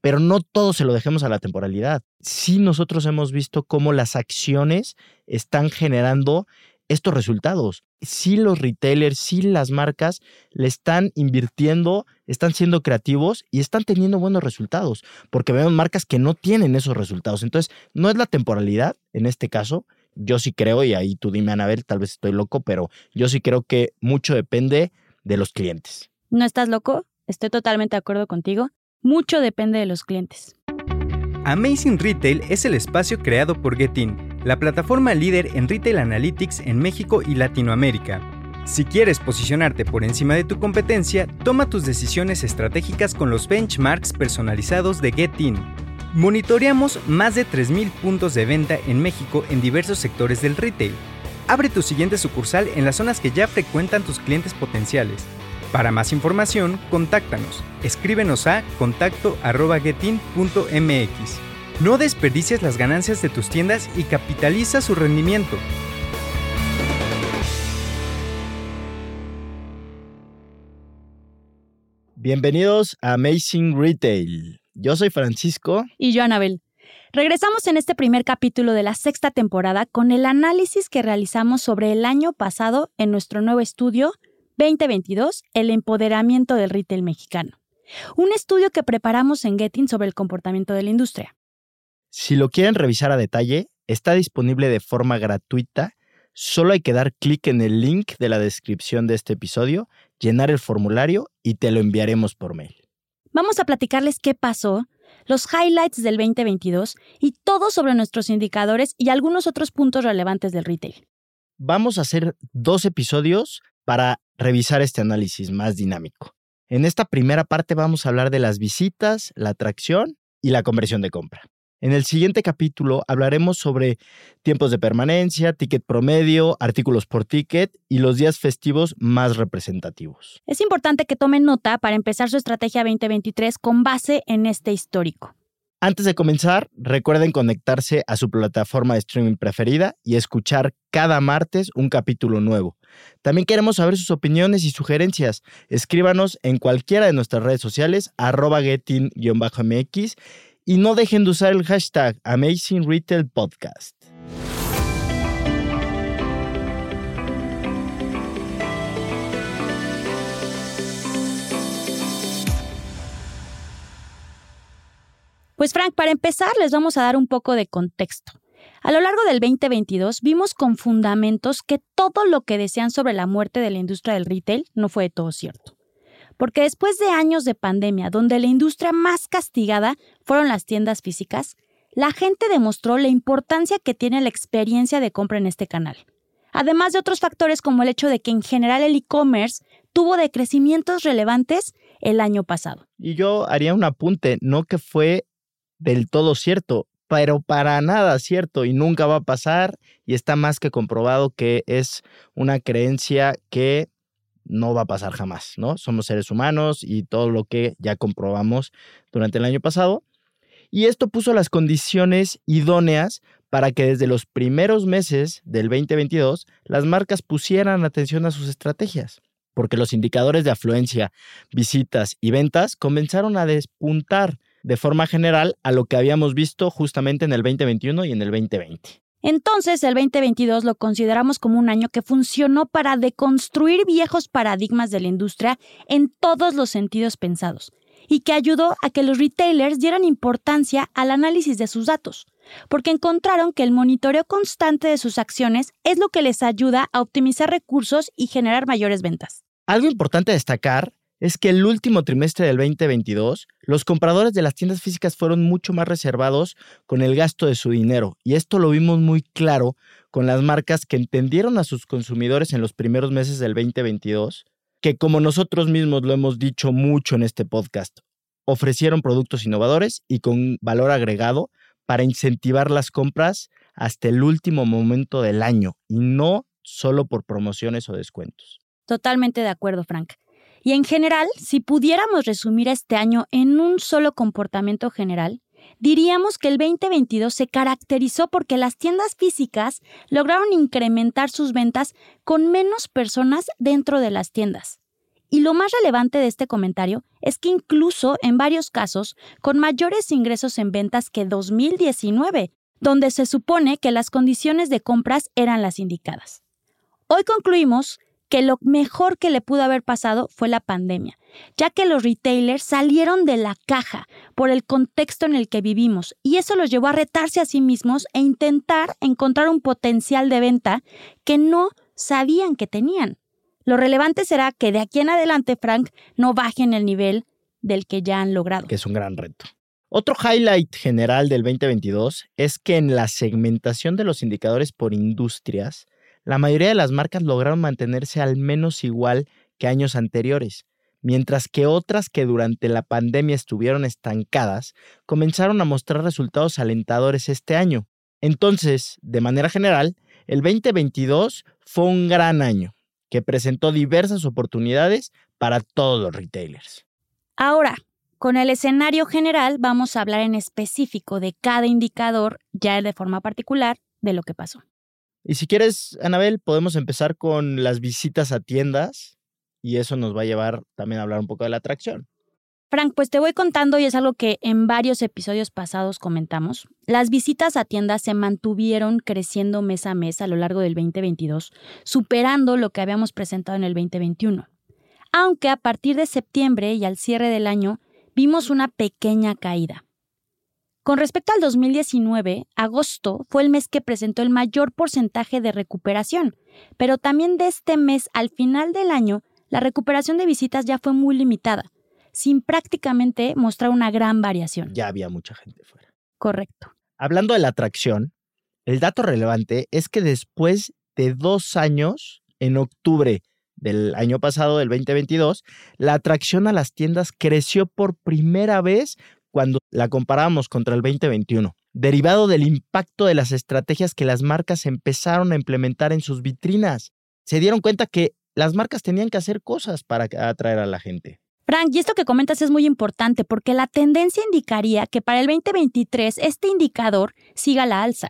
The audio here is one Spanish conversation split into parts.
pero no todo se lo dejemos a la temporalidad. Sí nosotros hemos visto cómo las acciones están generando estos resultados. Sí los retailers, sí las marcas le están invirtiendo, están siendo creativos y están teniendo buenos resultados, porque vemos marcas que no tienen esos resultados. Entonces, no es la temporalidad en este caso. Yo sí creo, y ahí tú dime, Anabel, tal vez estoy loco, pero yo sí creo que mucho depende de los clientes. ¿No estás loco? Estoy totalmente de acuerdo contigo. Mucho depende de los clientes. Amazing Retail es el espacio creado por Getin, la plataforma líder en retail analytics en México y Latinoamérica. Si quieres posicionarte por encima de tu competencia, toma tus decisiones estratégicas con los benchmarks personalizados de Getin. Monitoreamos más de 3.000 puntos de venta en México en diversos sectores del retail. Abre tu siguiente sucursal en las zonas que ya frecuentan tus clientes potenciales. Para más información, contáctanos. Escríbenos a contacto.getin.mx. No desperdicies las ganancias de tus tiendas y capitaliza su rendimiento. Bienvenidos a Amazing Retail. Yo soy Francisco. Y yo, Anabel. Regresamos en este primer capítulo de la sexta temporada con el análisis que realizamos sobre el año pasado en nuestro nuevo estudio 2022, el empoderamiento del retail mexicano. Un estudio que preparamos en Getting sobre el comportamiento de la industria. Si lo quieren revisar a detalle, está disponible de forma gratuita. Solo hay que dar clic en el link de la descripción de este episodio, llenar el formulario y te lo enviaremos por mail. Vamos a platicarles qué pasó, los highlights del 2022 y todo sobre nuestros indicadores y algunos otros puntos relevantes del retail. Vamos a hacer dos episodios para revisar este análisis más dinámico. En esta primera parte vamos a hablar de las visitas, la atracción y la conversión de compra. En el siguiente capítulo hablaremos sobre tiempos de permanencia, ticket promedio, artículos por ticket y los días festivos más representativos. Es importante que tomen nota para empezar su estrategia 2023 con base en este histórico. Antes de comenzar, recuerden conectarse a su plataforma de streaming preferida y escuchar cada martes un capítulo nuevo. También queremos saber sus opiniones y sugerencias. Escríbanos en cualquiera de nuestras redes sociales, arroba getting-mx, y no dejen de usar el hashtag Amazing Pues Frank, para empezar les vamos a dar un poco de contexto. A lo largo del 2022 vimos con fundamentos que todo lo que decían sobre la muerte de la industria del retail no fue de todo cierto. Porque después de años de pandemia, donde la industria más castigada fueron las tiendas físicas, la gente demostró la importancia que tiene la experiencia de compra en este canal. Además de otros factores como el hecho de que en general el e-commerce tuvo decrecimientos relevantes el año pasado. Y yo haría un apunte, no que fue del todo cierto, pero para nada cierto y nunca va a pasar y está más que comprobado que es una creencia que no va a pasar jamás, ¿no? Somos seres humanos y todo lo que ya comprobamos durante el año pasado. Y esto puso las condiciones idóneas para que desde los primeros meses del 2022 las marcas pusieran atención a sus estrategias, porque los indicadores de afluencia, visitas y ventas comenzaron a despuntar de forma general a lo que habíamos visto justamente en el 2021 y en el 2020. Entonces, el 2022 lo consideramos como un año que funcionó para deconstruir viejos paradigmas de la industria en todos los sentidos pensados y que ayudó a que los retailers dieran importancia al análisis de sus datos, porque encontraron que el monitoreo constante de sus acciones es lo que les ayuda a optimizar recursos y generar mayores ventas. Algo importante a destacar es que el último trimestre del 2022, los compradores de las tiendas físicas fueron mucho más reservados con el gasto de su dinero. Y esto lo vimos muy claro con las marcas que entendieron a sus consumidores en los primeros meses del 2022, que como nosotros mismos lo hemos dicho mucho en este podcast, ofrecieron productos innovadores y con valor agregado para incentivar las compras hasta el último momento del año y no solo por promociones o descuentos. Totalmente de acuerdo, Frank. Y en general, si pudiéramos resumir este año en un solo comportamiento general, diríamos que el 2022 se caracterizó porque las tiendas físicas lograron incrementar sus ventas con menos personas dentro de las tiendas. Y lo más relevante de este comentario es que incluso en varios casos con mayores ingresos en ventas que 2019, donde se supone que las condiciones de compras eran las indicadas. Hoy concluimos que lo mejor que le pudo haber pasado fue la pandemia, ya que los retailers salieron de la caja por el contexto en el que vivimos y eso los llevó a retarse a sí mismos e intentar encontrar un potencial de venta que no sabían que tenían. Lo relevante será que de aquí en adelante, Frank, no bajen el nivel del que ya han logrado. Que es un gran reto. Otro highlight general del 2022 es que en la segmentación de los indicadores por industrias, la mayoría de las marcas lograron mantenerse al menos igual que años anteriores, mientras que otras que durante la pandemia estuvieron estancadas comenzaron a mostrar resultados alentadores este año. Entonces, de manera general, el 2022 fue un gran año que presentó diversas oportunidades para todos los retailers. Ahora, con el escenario general vamos a hablar en específico de cada indicador, ya de forma particular, de lo que pasó. Y si quieres, Anabel, podemos empezar con las visitas a tiendas y eso nos va a llevar también a hablar un poco de la atracción. Frank, pues te voy contando y es algo que en varios episodios pasados comentamos. Las visitas a tiendas se mantuvieron creciendo mes a mes a lo largo del 2022, superando lo que habíamos presentado en el 2021. Aunque a partir de septiembre y al cierre del año vimos una pequeña caída. Con respecto al 2019, agosto fue el mes que presentó el mayor porcentaje de recuperación, pero también de este mes al final del año, la recuperación de visitas ya fue muy limitada sin prácticamente mostrar una gran variación. Ya había mucha gente fuera. Correcto. Hablando de la atracción, el dato relevante es que después de dos años, en octubre del año pasado, del 2022, la atracción a las tiendas creció por primera vez cuando la comparamos contra el 2021, derivado del impacto de las estrategias que las marcas empezaron a implementar en sus vitrinas. Se dieron cuenta que las marcas tenían que hacer cosas para atraer a la gente. Frank, y esto que comentas es muy importante porque la tendencia indicaría que para el 2023 este indicador siga la alza.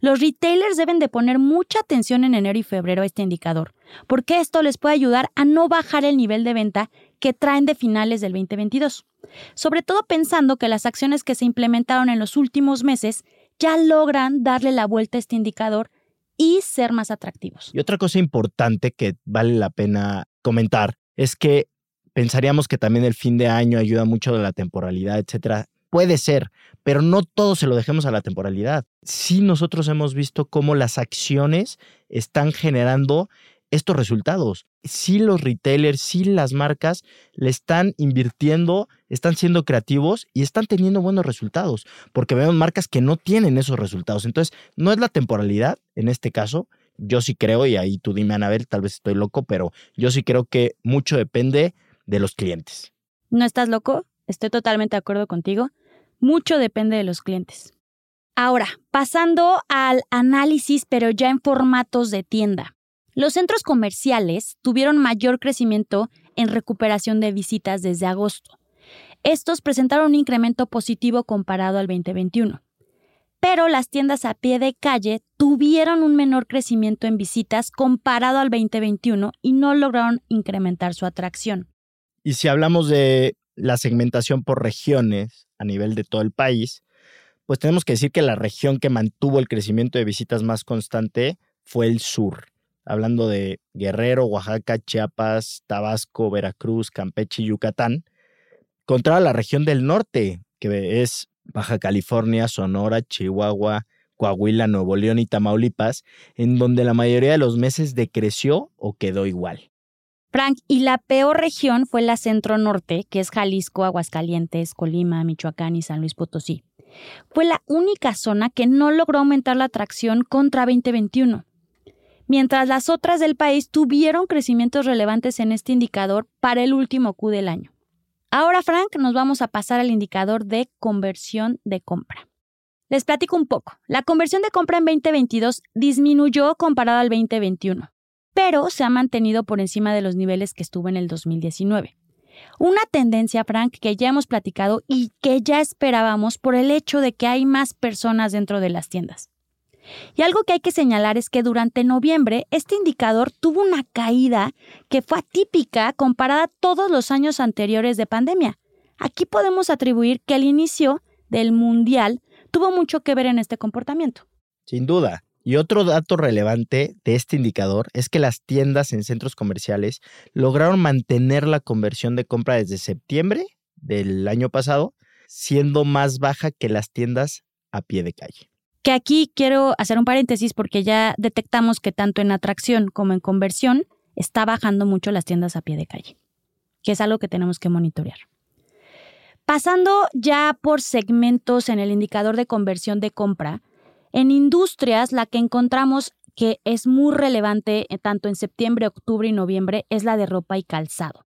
Los retailers deben de poner mucha atención en enero y febrero a este indicador, porque esto les puede ayudar a no bajar el nivel de venta que traen de finales del 2022. Sobre todo pensando que las acciones que se implementaron en los últimos meses ya logran darle la vuelta a este indicador y ser más atractivos. Y otra cosa importante que vale la pena comentar es que pensaríamos que también el fin de año ayuda mucho de la temporalidad, etcétera. Puede ser, pero no todo se lo dejemos a la temporalidad. Sí nosotros hemos visto cómo las acciones están generando estos resultados. Sí los retailers, sí las marcas le están invirtiendo, están siendo creativos y están teniendo buenos resultados, porque vemos marcas que no tienen esos resultados. Entonces, no es la temporalidad en este caso. Yo sí creo, y ahí tú dime, Anabel, tal vez estoy loco, pero yo sí creo que mucho depende de los clientes. ¿No estás loco? Estoy totalmente de acuerdo contigo. Mucho depende de los clientes. Ahora, pasando al análisis, pero ya en formatos de tienda. Los centros comerciales tuvieron mayor crecimiento en recuperación de visitas desde agosto. Estos presentaron un incremento positivo comparado al 2021. Pero las tiendas a pie de calle tuvieron un menor crecimiento en visitas comparado al 2021 y no lograron incrementar su atracción. Y si hablamos de la segmentación por regiones a nivel de todo el país, pues tenemos que decir que la región que mantuvo el crecimiento de visitas más constante fue el sur. Hablando de Guerrero, Oaxaca, Chiapas, Tabasco, Veracruz, Campeche y Yucatán, contra la región del norte, que es Baja California, Sonora, Chihuahua, Coahuila, Nuevo León y Tamaulipas, en donde la mayoría de los meses decreció o quedó igual. Frank, y la peor región fue la centro norte, que es Jalisco, Aguascalientes, Colima, Michoacán y San Luis Potosí. Fue la única zona que no logró aumentar la atracción contra 2021, mientras las otras del país tuvieron crecimientos relevantes en este indicador para el último Q del año. Ahora, Frank, nos vamos a pasar al indicador de conversión de compra. Les platico un poco. La conversión de compra en 2022 disminuyó comparado al 2021 pero se ha mantenido por encima de los niveles que estuvo en el 2019. Una tendencia, Frank, que ya hemos platicado y que ya esperábamos por el hecho de que hay más personas dentro de las tiendas. Y algo que hay que señalar es que durante noviembre este indicador tuvo una caída que fue atípica comparada a todos los años anteriores de pandemia. Aquí podemos atribuir que el inicio del mundial tuvo mucho que ver en este comportamiento. Sin duda. Y otro dato relevante de este indicador es que las tiendas en centros comerciales lograron mantener la conversión de compra desde septiembre del año pasado, siendo más baja que las tiendas a pie de calle. Que aquí quiero hacer un paréntesis porque ya detectamos que tanto en atracción como en conversión está bajando mucho las tiendas a pie de calle, que es algo que tenemos que monitorear. Pasando ya por segmentos en el indicador de conversión de compra, en industrias, la que encontramos que es muy relevante eh, tanto en septiembre, octubre y noviembre es la de ropa y calzado,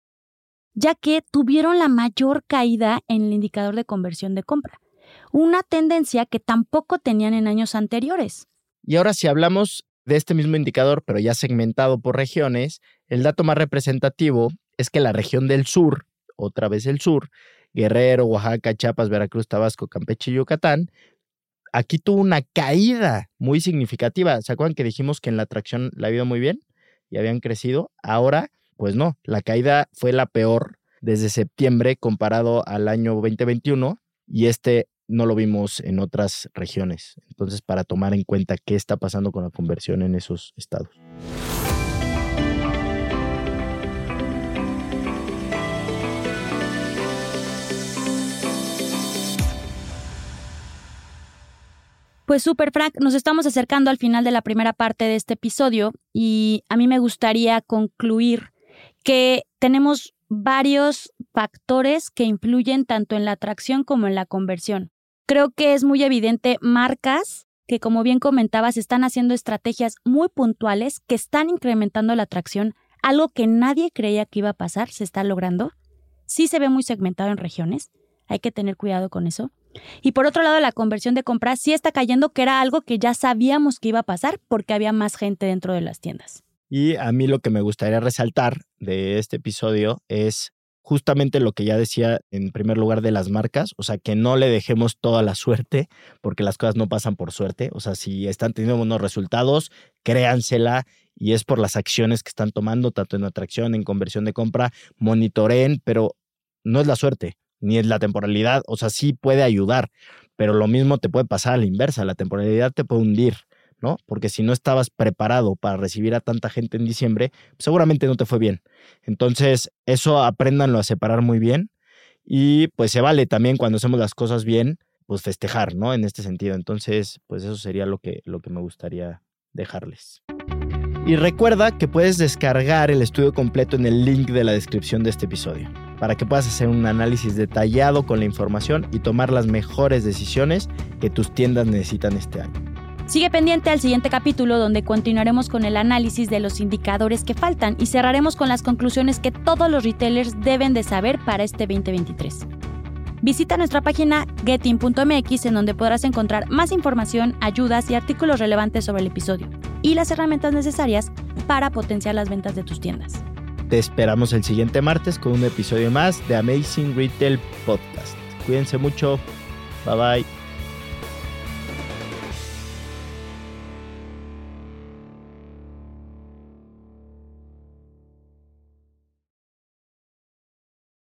ya que tuvieron la mayor caída en el indicador de conversión de compra, una tendencia que tampoco tenían en años anteriores. Y ahora si hablamos de este mismo indicador, pero ya segmentado por regiones, el dato más representativo es que la región del sur, otra vez el sur, Guerrero, Oaxaca, Chiapas, Veracruz, Tabasco, Campeche y Yucatán, aquí tuvo una caída muy significativa. ¿Se acuerdan que dijimos que en la atracción la ha ido muy bien y habían crecido? Ahora, pues no, la caída fue la peor desde septiembre comparado al año 2021 y este no lo vimos en otras regiones. Entonces, para tomar en cuenta qué está pasando con la conversión en esos estados. Pues súper, Frank, nos estamos acercando al final de la primera parte de este episodio y a mí me gustaría concluir que tenemos varios factores que influyen tanto en la atracción como en la conversión. Creo que es muy evidente marcas que, como bien comentabas, están haciendo estrategias muy puntuales que están incrementando la atracción, algo que nadie creía que iba a pasar, se está logrando. Sí se ve muy segmentado en regiones, hay que tener cuidado con eso. Y por otro lado, la conversión de compras sí está cayendo, que era algo que ya sabíamos que iba a pasar porque había más gente dentro de las tiendas. Y a mí lo que me gustaría resaltar de este episodio es justamente lo que ya decía en primer lugar de las marcas, o sea, que no le dejemos toda la suerte, porque las cosas no pasan por suerte, o sea, si están teniendo buenos resultados, créansela y es por las acciones que están tomando, tanto en atracción, en conversión de compra, monitoreen, pero no es la suerte, ni es la temporalidad, o sea, sí puede ayudar, pero lo mismo te puede pasar a la inversa, la temporalidad te puede hundir, ¿no? Porque si no estabas preparado para recibir a tanta gente en diciembre, seguramente no te fue bien. Entonces, eso apréndanlo a separar muy bien y pues se vale también cuando hacemos las cosas bien, pues festejar, ¿no? En este sentido. Entonces, pues eso sería lo que, lo que me gustaría dejarles. Y recuerda que puedes descargar el estudio completo en el link de la descripción de este episodio para que puedas hacer un análisis detallado con la información y tomar las mejores decisiones que tus tiendas necesitan este año. Sigue pendiente al siguiente capítulo donde continuaremos con el análisis de los indicadores que faltan y cerraremos con las conclusiones que todos los retailers deben de saber para este 2023. Visita nuestra página getin.mx en donde podrás encontrar más información, ayudas y artículos relevantes sobre el episodio y las herramientas necesarias para potenciar las ventas de tus tiendas. Te esperamos el siguiente martes con un episodio más de Amazing Retail Podcast. Cuídense mucho. Bye bye.